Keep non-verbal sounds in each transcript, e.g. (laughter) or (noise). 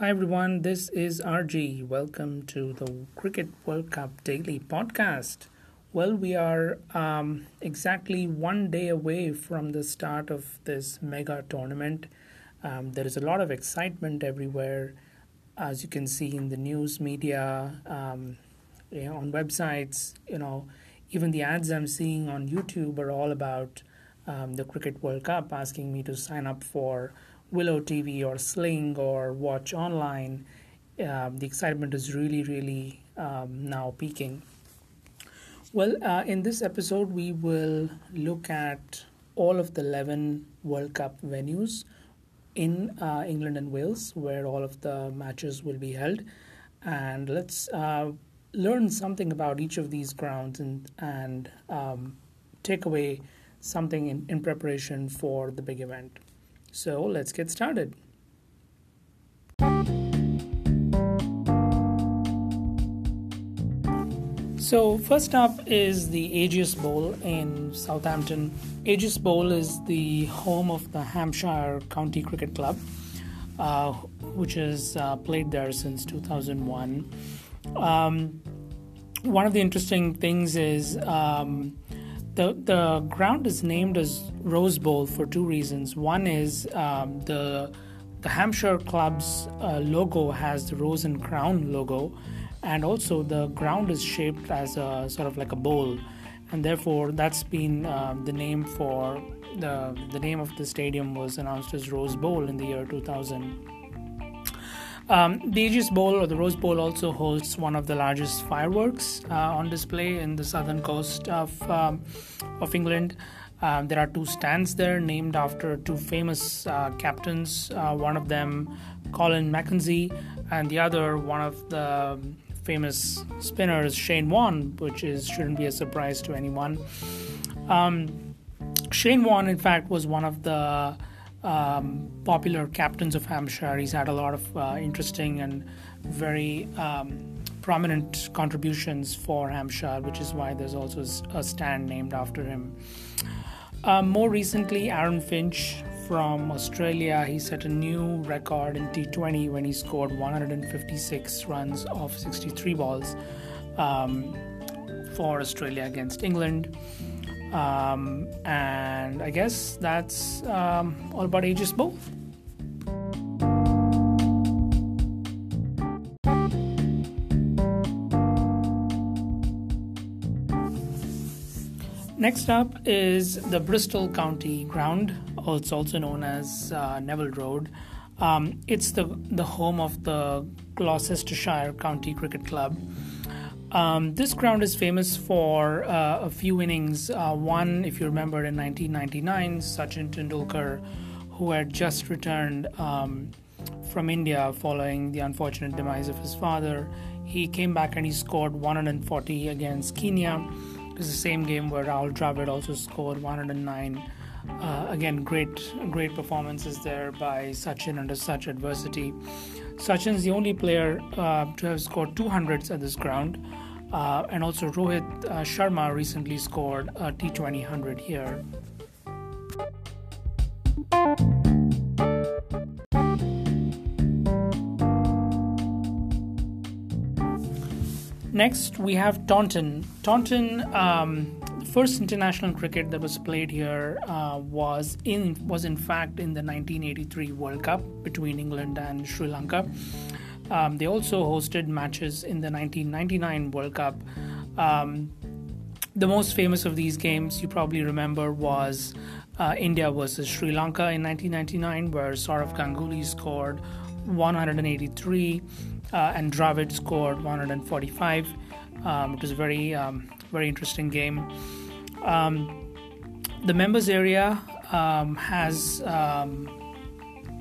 Hi everyone, this is RG. Welcome to the Cricket World Cup Daily Podcast. Well, we are um, exactly one day away from the start of this mega tournament. Um, there is a lot of excitement everywhere, as you can see in the news media, um, you know, on websites. You know, even the ads I'm seeing on YouTube are all about um, the Cricket World Cup, asking me to sign up for Willow TV or Sling or watch online, uh, the excitement is really, really um, now peaking. Well, uh, in this episode, we will look at all of the 11 World Cup venues in uh, England and Wales, where all of the matches will be held. And let's uh, learn something about each of these grounds and, and um, take away something in, in preparation for the big event. So let's get started. So, first up is the Ageas Bowl in Southampton. Ageas Bowl is the home of the Hampshire County Cricket Club, uh, which has uh, played there since 2001. Um, one of the interesting things is um, the the ground is named as Rose Bowl for two reasons. One is um, the the Hampshire club's uh, logo has the rose and crown logo, and also the ground is shaped as a sort of like a bowl, and therefore that's been uh, the name for the the name of the stadium was announced as Rose Bowl in the year 2000. Um, the Ageas Bowl or the Rose Bowl also hosts one of the largest fireworks uh, on display in the southern coast of um, of England. Um, there are two stands there named after two famous uh, captains. Uh, one of them, Colin McKenzie, and the other, one of the famous spinners, Shane Warne, which is shouldn't be a surprise to anyone. Um, Shane Warne, in fact, was one of the um, popular captains of Hampshire. He's had a lot of uh, interesting and very um, prominent contributions for Hampshire, which is why there's also a stand named after him. Um, more recently, Aaron Finch from Australia, he set a new record in T20 when he scored 156 runs off 63 balls um, for Australia against England. Um, and I guess that's um, all about Ageas Bowl. Next up is the Bristol County Ground, it's also known as uh, Nevil Road. Um, it's the, the home of the Gloucestershire County Cricket Club. Um, this ground is famous for uh, a few innings. Uh, one, if you remember, in 1999, Sachin Tendulkar, who had just returned um, from India following the unfortunate demise of his father, he came back and he scored 140 against Kenya. It was the same game where Rahul Dravid also scored 109. Uh, again, great, great performances there by Sachin under such adversity. Sachin's the only player uh, to have scored 200s at this ground. Uh, and also, Rohit uh, Sharma recently scored a T20 100 here. Next, we have Taunton. Taunton, um, first international cricket that was played here uh, was in was in fact in the 1983 World Cup between England and Sri Lanka. Um, they also hosted matches in the 1999 World Cup. Um, the most famous of these games you probably remember was uh, India versus Sri Lanka in 1999, where Sourav Ganguly scored 183 uh, and Dravid scored 145. Um, it was a very, um, very interesting game. Um, the members area um, has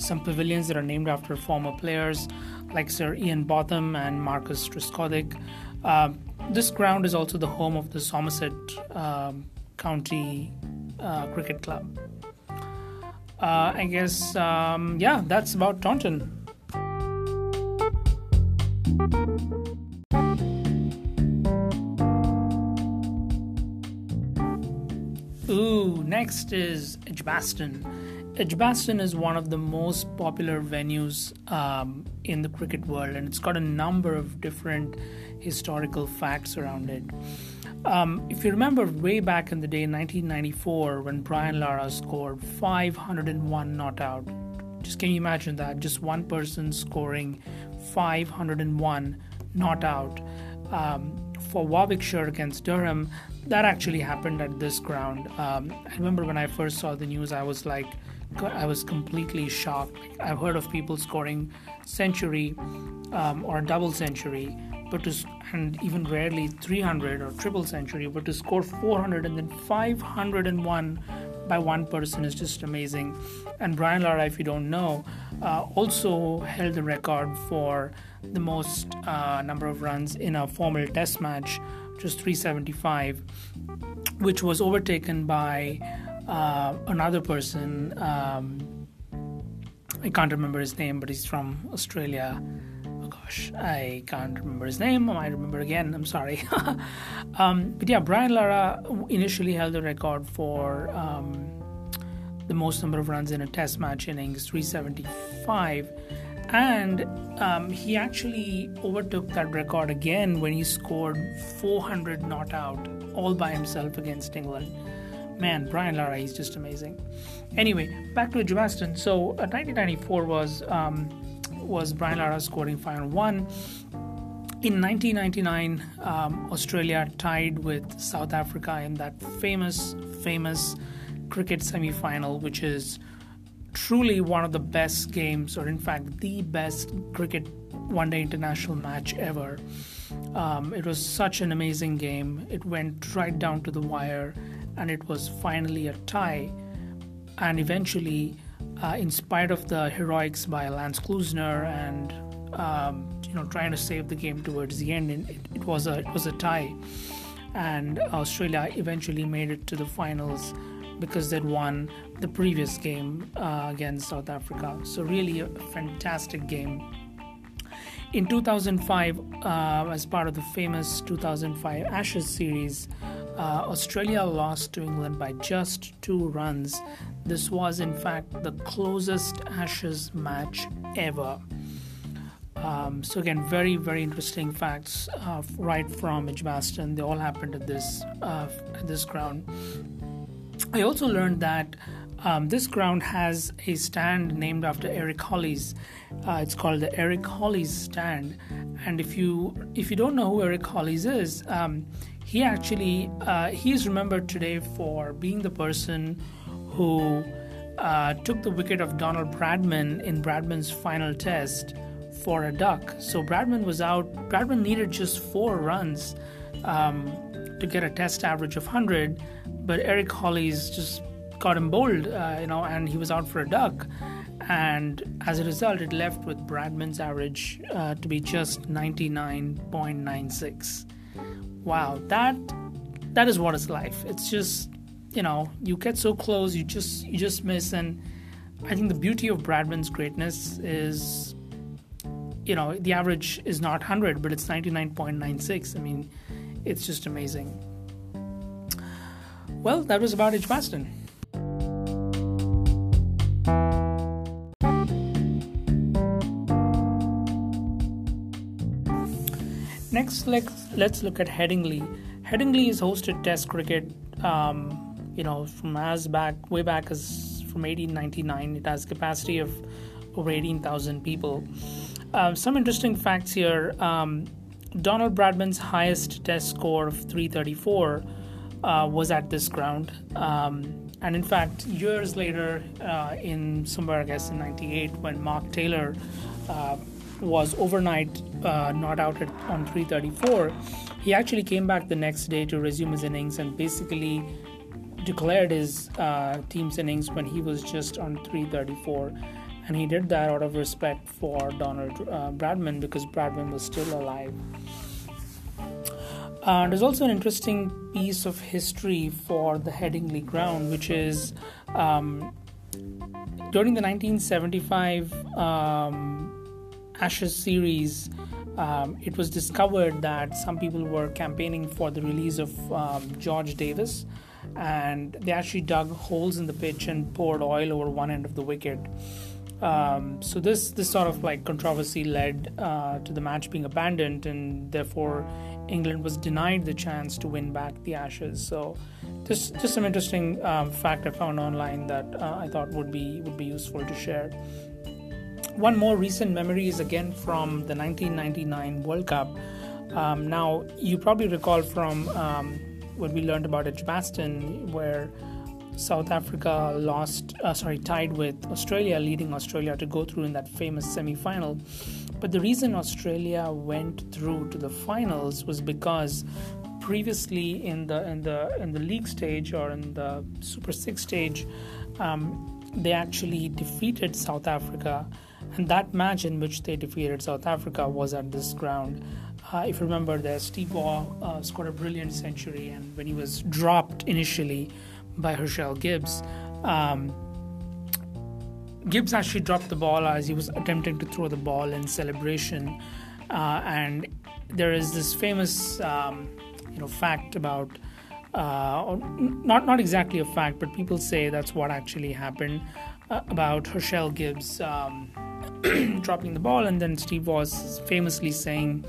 some pavilions that are named after former players like Sir Ian Botham and Marcus Trescothick. Uh, this ground is also the home of the Somerset um, County uh, Cricket Club. Uh, I guess, um, yeah, that's about Taunton. Ooh, next is Edgbaston. Edgbaston is one of the most popular venues um, in the cricket world, and it's got a number of different historical facts around it. Um, if you remember way back in the day, 1994, when Brian Lara scored 501 not out, just can you imagine that? Just one person scoring 501 not out um, for Warwickshire against Durham. That actually happened at this ground. Um, I remember when I first saw the news, I was like, I was completely shocked. I've heard of people scoring century um, or double century, but to and even rarely 300 or triple century, but to score 400 and then 501 by one person is just amazing. And Brian Lara, if you don't know, uh, also held the record for the most uh, number of runs in a formal test match, which was 375, which was overtaken by uh, another person. Um, I can't remember his name, but he's from Australia. Gosh, I can't remember his name. I might remember again. I'm sorry. (laughs) um, but yeah, Brian Lara initially held the record for um, the most number of runs in a Test match innings, 375. And um, he actually overtook that record again when he scored 400 not out all by himself against England man, Brian Lara, he's just amazing. Anyway, back to Edgbaston. So, uh, 1994 was um, was Brian Lara scoring 501. In 1999, um, Australia tied with South Africa in that famous, famous cricket semi final, which is truly one of the best games, or in fact, the best cricket one day international match ever. Um, it was such an amazing game. It went right down to the wire and it was finally a tie. And eventually, uh, in spite of the heroics by Lance Klusener and um, you know trying to save the game towards the end, it, it was a it was a tie, and Australia eventually made it to the finals because they'd won the previous game uh, against South Africa. So really a fantastic game. In 2005, uh, as part of the famous 2005 Ashes series, uh, Australia lost to England by just two runs. This was, in fact, the closest Ashes match ever. Um, so again, very very interesting facts uh, right from Edgbaston. They all happened at this uh, at this ground. I also learned that um, this ground has a stand named after Eric Hollies. Uh, it's called the Eric Hollies stand. And if you if you don't know who Eric Hollies is, um, he actually uh, is remembered today for being the person who uh, took the wicket of Donald Bradman in Bradman's final test for a duck. So Bradman was out. Bradman needed just four runs um, to get a test average of 100, but Eric Hollies just got him bowled, uh, you know, and he was out for a duck. And as a result, it left with Bradman's average uh, to be just 99.96 wow that that is what is life. It's just you know you get so close you just you just miss. And i think the beauty of bradman's greatness is you know the average is not 100 but it's 99.96 i mean it's just amazing. Well that was about edgbaston Next, let's, let's look at Headingley. Headingley has hosted Test cricket, um, you know, from as back way back as from 1899. It has capacity of over 18,000 people. Uh, some interesting facts here. Um, Donald Bradman's highest Test score of 334 uh, was at this ground. Um, and in fact, years later, uh, in somewhere I guess in '98, when Mark Taylor uh, was overnight uh, not out at, on 334, he actually came back the next day to resume his innings and basically declared his uh, team's innings when he was just on 334. And he did that out of respect for Donald uh, Bradman because Bradman was still alive. Uh, there's also an interesting piece of history for the Headingley ground, which is um, during the 1975 um, Ashes series, um, it was discovered that some people were campaigning for the release of um, George Davis. and they actually dug holes in the pitch and poured oil over one end of the wicket. Um, so this this sort of like controversy led uh, to the match being abandoned, and therefore England was denied the chance to win back the Ashes. So just just some interesting um, fact I found online that uh, I thought would be would be useful to share. One more recent memory is again from the 1999 World Cup. Um, now you probably recall from um, what we learned about Edgbaston, where South Africa lost, uh, sorry, tied with Australia, leading Australia to go through in that famous semi final. But the reason Australia went through to the finals was because previously in the in the in the league stage or in the Super Six stage, um, they actually defeated South Africa, and that match in which they defeated South Africa was at this ground. Uh, if you remember, there Steve Waugh uh, scored a brilliant century, and when he was dropped initially by Herschelle Gibbs. Um, Gibbs actually dropped the ball as he was attempting to throw the ball in celebration, uh, and there is this famous, um, you know, fact about, uh, not not exactly a fact, but people say that's what actually happened uh, about Herschelle Gibbs um, (clears throat) dropping the ball, and then Steve was famously saying,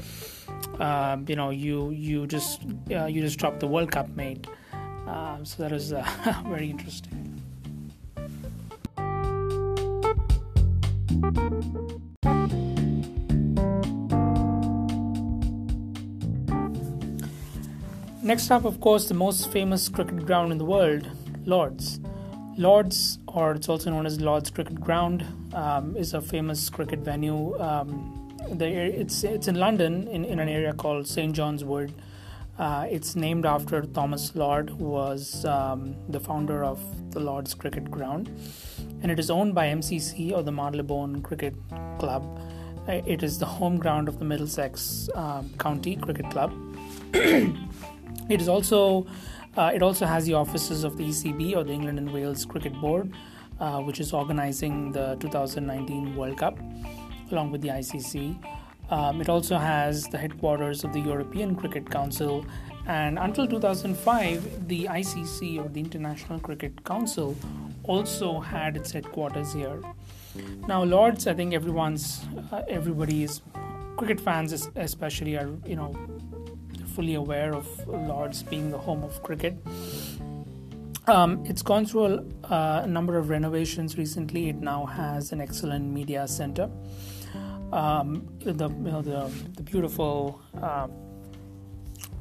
uh, you know, you you just uh, you just dropped the World Cup, mate. Um, so that is uh, (laughs) very interesting. Next up, of course, the most famous cricket ground in the world, Lords. Lords, or it's also known as Lords Cricket Ground, um, is a famous cricket venue. Um, the, it's it's in London, in, in an area called St John's Wood. Uh, it's named after Thomas Lord, who was um, the founder of the Lord's Cricket Ground, and it is owned by MCC or the Marylebone Cricket Club. Uh, it is the home ground of the Middlesex uh, County Cricket Club. (clears throat) it is also uh, it also has the offices of the ECB or the England and Wales Cricket Board, uh, which is organizing the 2019 World Cup along with the ICC. Um, it also has the headquarters of the European Cricket Council, and until 2005, the ICC or the International Cricket Council also had its headquarters here. Now, Lords, I think everyone's, uh, everybody's cricket fans, especially, are you know fully aware of Lords being the home of cricket. Um, it's gone through a, uh, number of renovations recently. It now has an excellent media center um, the you know the, the beautiful uh,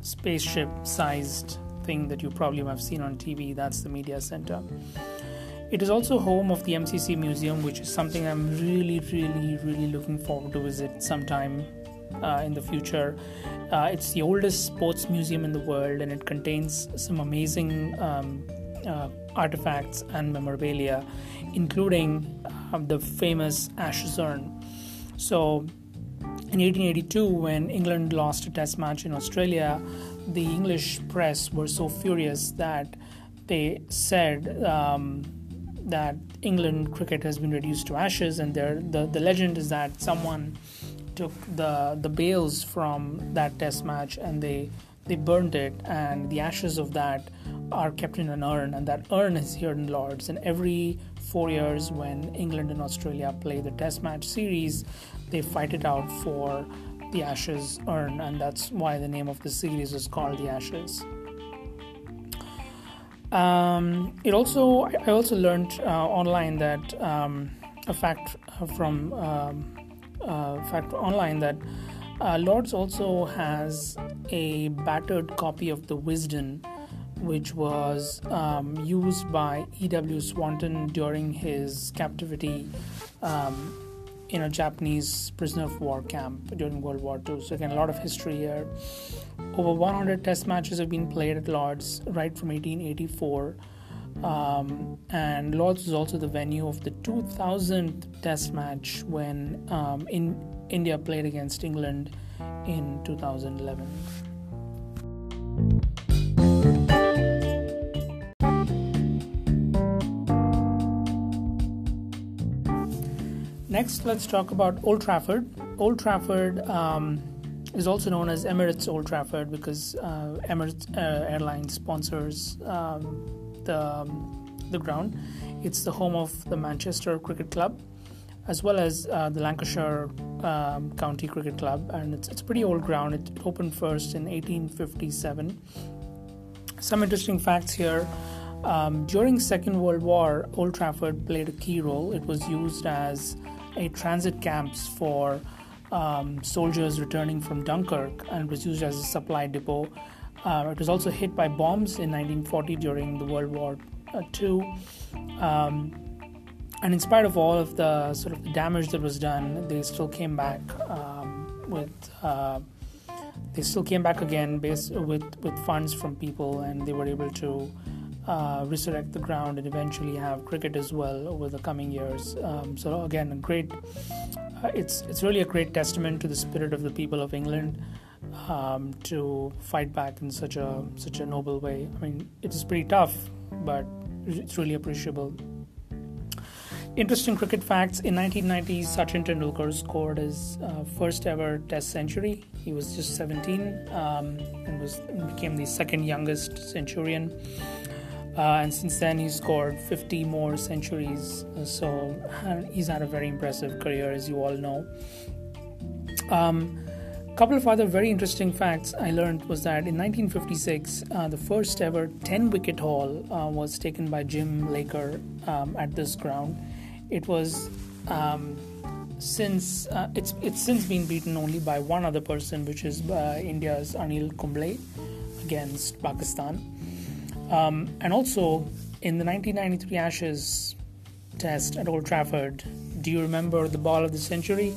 spaceship-sized thing that you probably have seen on TV. That's the media center. It is also home of the MCC Museum, which is something I'm really, really, really looking forward to visit sometime uh, in the future. Uh, it's the oldest sports museum in the world, and it contains some amazing um, uh, artifacts and memorabilia, including uh, the famous Ashes urn so, in 1882, when England lost a test match in Australia, the English press were so furious that they said um, that England cricket has been reduced to ashes, and there the, the legend is that someone took the, the bales from that test match and they, they burned it, and the ashes of that are kept in an urn, and that urn is here in Lords. And every four years when England and Australia play the Test match series, they fight it out for the Ashes urn, and that's why the name of the series is called the Ashes. Um, it also, I also learned uh, online that um, a fact from um, uh, fact online that uh, Lords also has a battered copy of the Wisden which was um, used by E.W. Swanton during his captivity um, in a Japanese prisoner of war camp during World War II. So, again, a lot of history here. Over 100 test matches have been played at Lords right from 1884. Um, and Lords is also the venue of the 2000th test match when um, in India played against England in 2011. Next, let's talk about Old Trafford. Old Trafford um, is also known as Emirates Old Trafford because uh, Emirates uh, Airlines sponsors um, the um, the ground. It's the home of the Manchester Cricket Club, as well as uh, the Lancashire um, County Cricket Club, and it's it's a pretty old ground. It opened first in 1857. Some interesting facts here. Um, during Second World War, Old Trafford played a key role. It was used as a transit camps for um, soldiers returning from Dunkirk and was used as a supply depot. Uh, it was also hit by bombs in 1940 during the World War II. Um, and in spite of all of the sort of damage that was done, they still came back um, with. Uh, they still came back again based with with funds from people, and they were able to uh, resurrect the ground and eventually have cricket as well over the coming years. Um, so again, a great. Uh, it's it's really a great testament to the spirit of the people of England um, to fight back in such a such a noble way. I mean, it is pretty tough, but it's really appreciable. Interesting cricket facts. In 1990, Sachin Tendulkar scored his uh, first ever Test century. He was just 17 um, and was became the second youngest centurion. Uh, and since then, he's scored 50 more centuries. Uh, so he's had a very impressive career, as you all know. A um, couple of other very interesting facts I learned was that in 1956, uh, the first ever 10 wicket haul uh, was taken by Jim Laker um, at this ground. It was um, since uh, it's it's since been beaten only by one other person, which is uh, India's Anil Kumble against Pakistan. Um, and also in the 1993 Ashes test at Old Trafford, do you remember the ball of the century?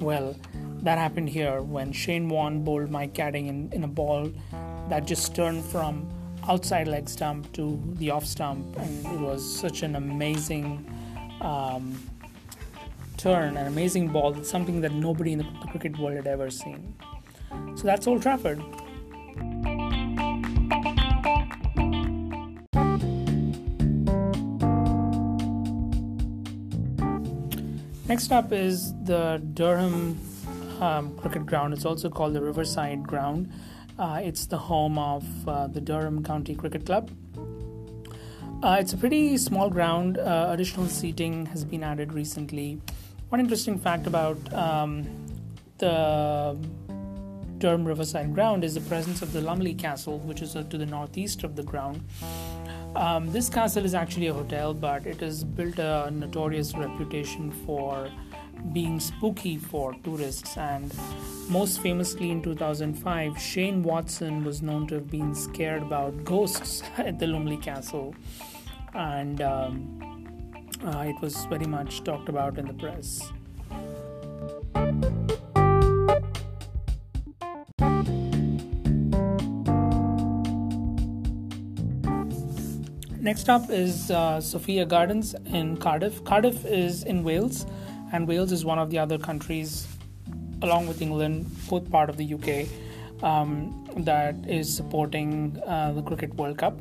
Well, that happened here when Shane Warne bowled Mike Gatting in, in a ball that just turned from outside leg stump to the off stump, and it was such an amazing um, turn, an amazing ball, something that nobody in the cricket world had ever seen. So that's Old Trafford. Next up is the Durham um, Cricket Ground. It's also called the Riverside Ground. Uh, it's the home of uh, the Durham County Cricket Club. Uh, it's a pretty small ground. Uh, additional seating has been added recently. One interesting fact about um, the Durham Riverside Ground is the presence of the Lumley Castle, which is to the northeast of the ground. Um, this castle is actually a hotel, but it has built a notorious reputation for being spooky for tourists. And most famously, in 2005, Shane Watson was known to have been scared about ghosts (laughs) at the Lumley Castle, and um, uh, it was very much talked about in the press. Next up is uh, Sophia Gardens in Cardiff. Cardiff is in Wales, and Wales is one of the other countries, along with England, both part of the UK, um, that is supporting uh, the Cricket World Cup.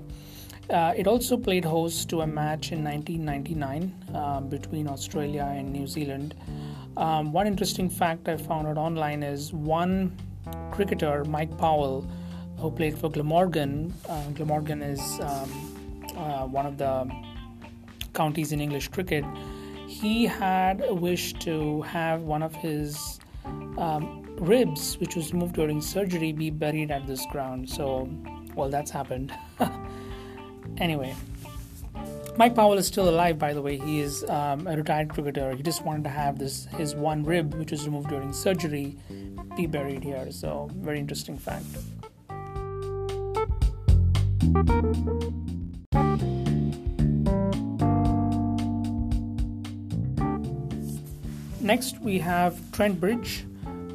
Uh, it also played host to a match in 1999 uh, between Australia and New Zealand. Um, one interesting fact I found out online is one cricketer, Mike Powell, who played for Glamorgan. Uh, Glamorgan is um, uh, one of the counties in English cricket, he had a wish to have one of his um, ribs, which was removed during surgery, be buried at this ground. So, well, that's happened. (laughs) anyway, Mike Powell is still alive, by the way. He is um, a retired cricketer. He just wanted to have this his one rib, which was removed during surgery, be buried here. So, very interesting fact. Next, we have Trent Bridge.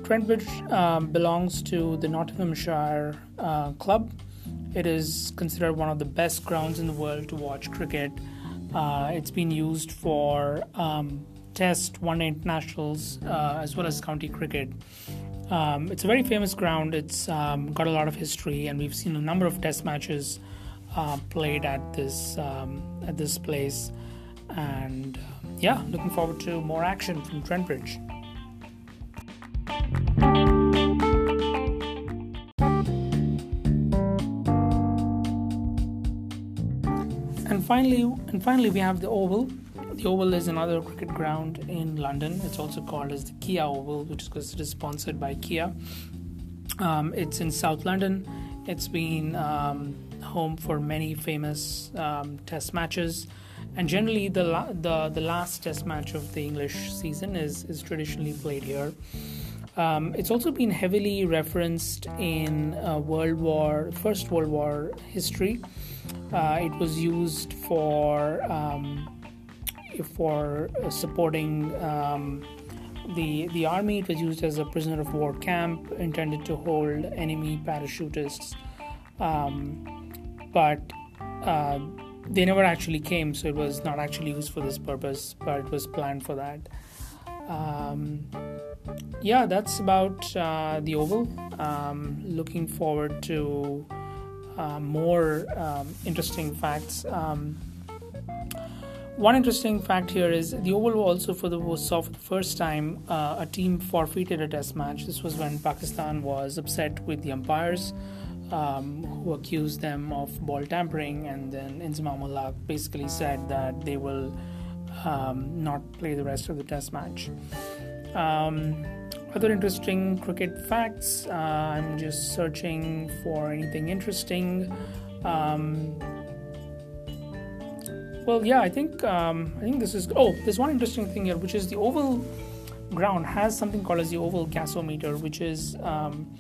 Trent Bridge um, belongs to the Nottinghamshire uh, Club. It is considered one of the best grounds in the world to watch cricket. Uh, it's been used for um, Test, One Day internationals, uh, as well as county cricket. Um, it's a very famous ground. It's um, got a lot of history, and we've seen a number of Test matches uh, played at this um, at this place. And yeah, looking forward to more action from Trent Bridge. And finally, and finally, we have the Oval. The Oval is another cricket ground in London. It's also called as the Kia Oval, which is because it is sponsored by Kia. Um, it's in South London. It's been um, home for many famous um, Test matches and generally the, la- the the last Test match of the English season is is traditionally played here. Um, it's also been heavily referenced in uh, World War, First World War history. Uh, it was used for um, for supporting um, the the army. It was used as a prisoner of war camp intended to hold enemy parachutists, um, but uh, they never actually came, so it was not actually used for this purpose, but it was planned for that. Um, yeah, that's about uh, the Oval. Um, looking forward to uh, more um, interesting facts. Um, one interesting fact here is the Oval also for the saw for the first time uh, a team forfeited a Test match. This was when Pakistan was upset with the umpires. Um, who accused them of ball tampering, and then Inzamam basically said that they will um, not play the rest of the Test match. Um, other interesting cricket facts. Uh, I'm just searching for anything interesting. Um, well, yeah, I think um, I think this is. Oh, there's one interesting thing here, which is the oval ground has something called as the oval gasometer, which is um,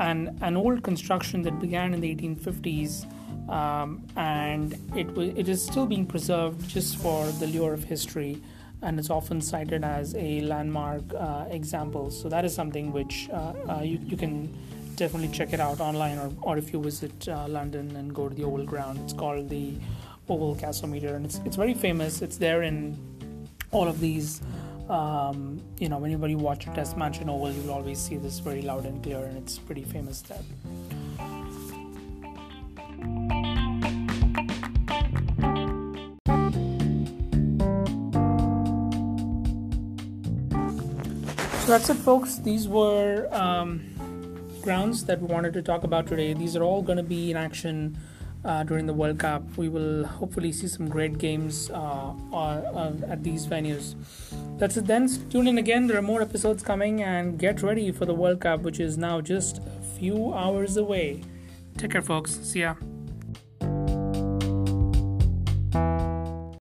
an an old construction that began in the 1850s. Um, and it, w- it is still being preserved just for the lure of history and it's often cited as a landmark uh, example. So that is something which uh, uh, you, you can definitely check it out online, or, or if you visit uh, London and go to the Oval Ground, it's called the Oval Gasometer, and it's it's very famous. It's there in all of these. Um, you know, whenever you watch a test match in Oval, you'll always see this very loud and clear, and it's pretty famous there. So that's it, folks. These were um, grounds that we wanted to talk about today. These are all going to be in action uh, during the World Cup. We will hopefully see some great games uh, uh, at these venues. That's it then. Tune in again. There are more episodes coming and get ready for the World Cup, which is now just a few hours away. Take care, folks. See ya.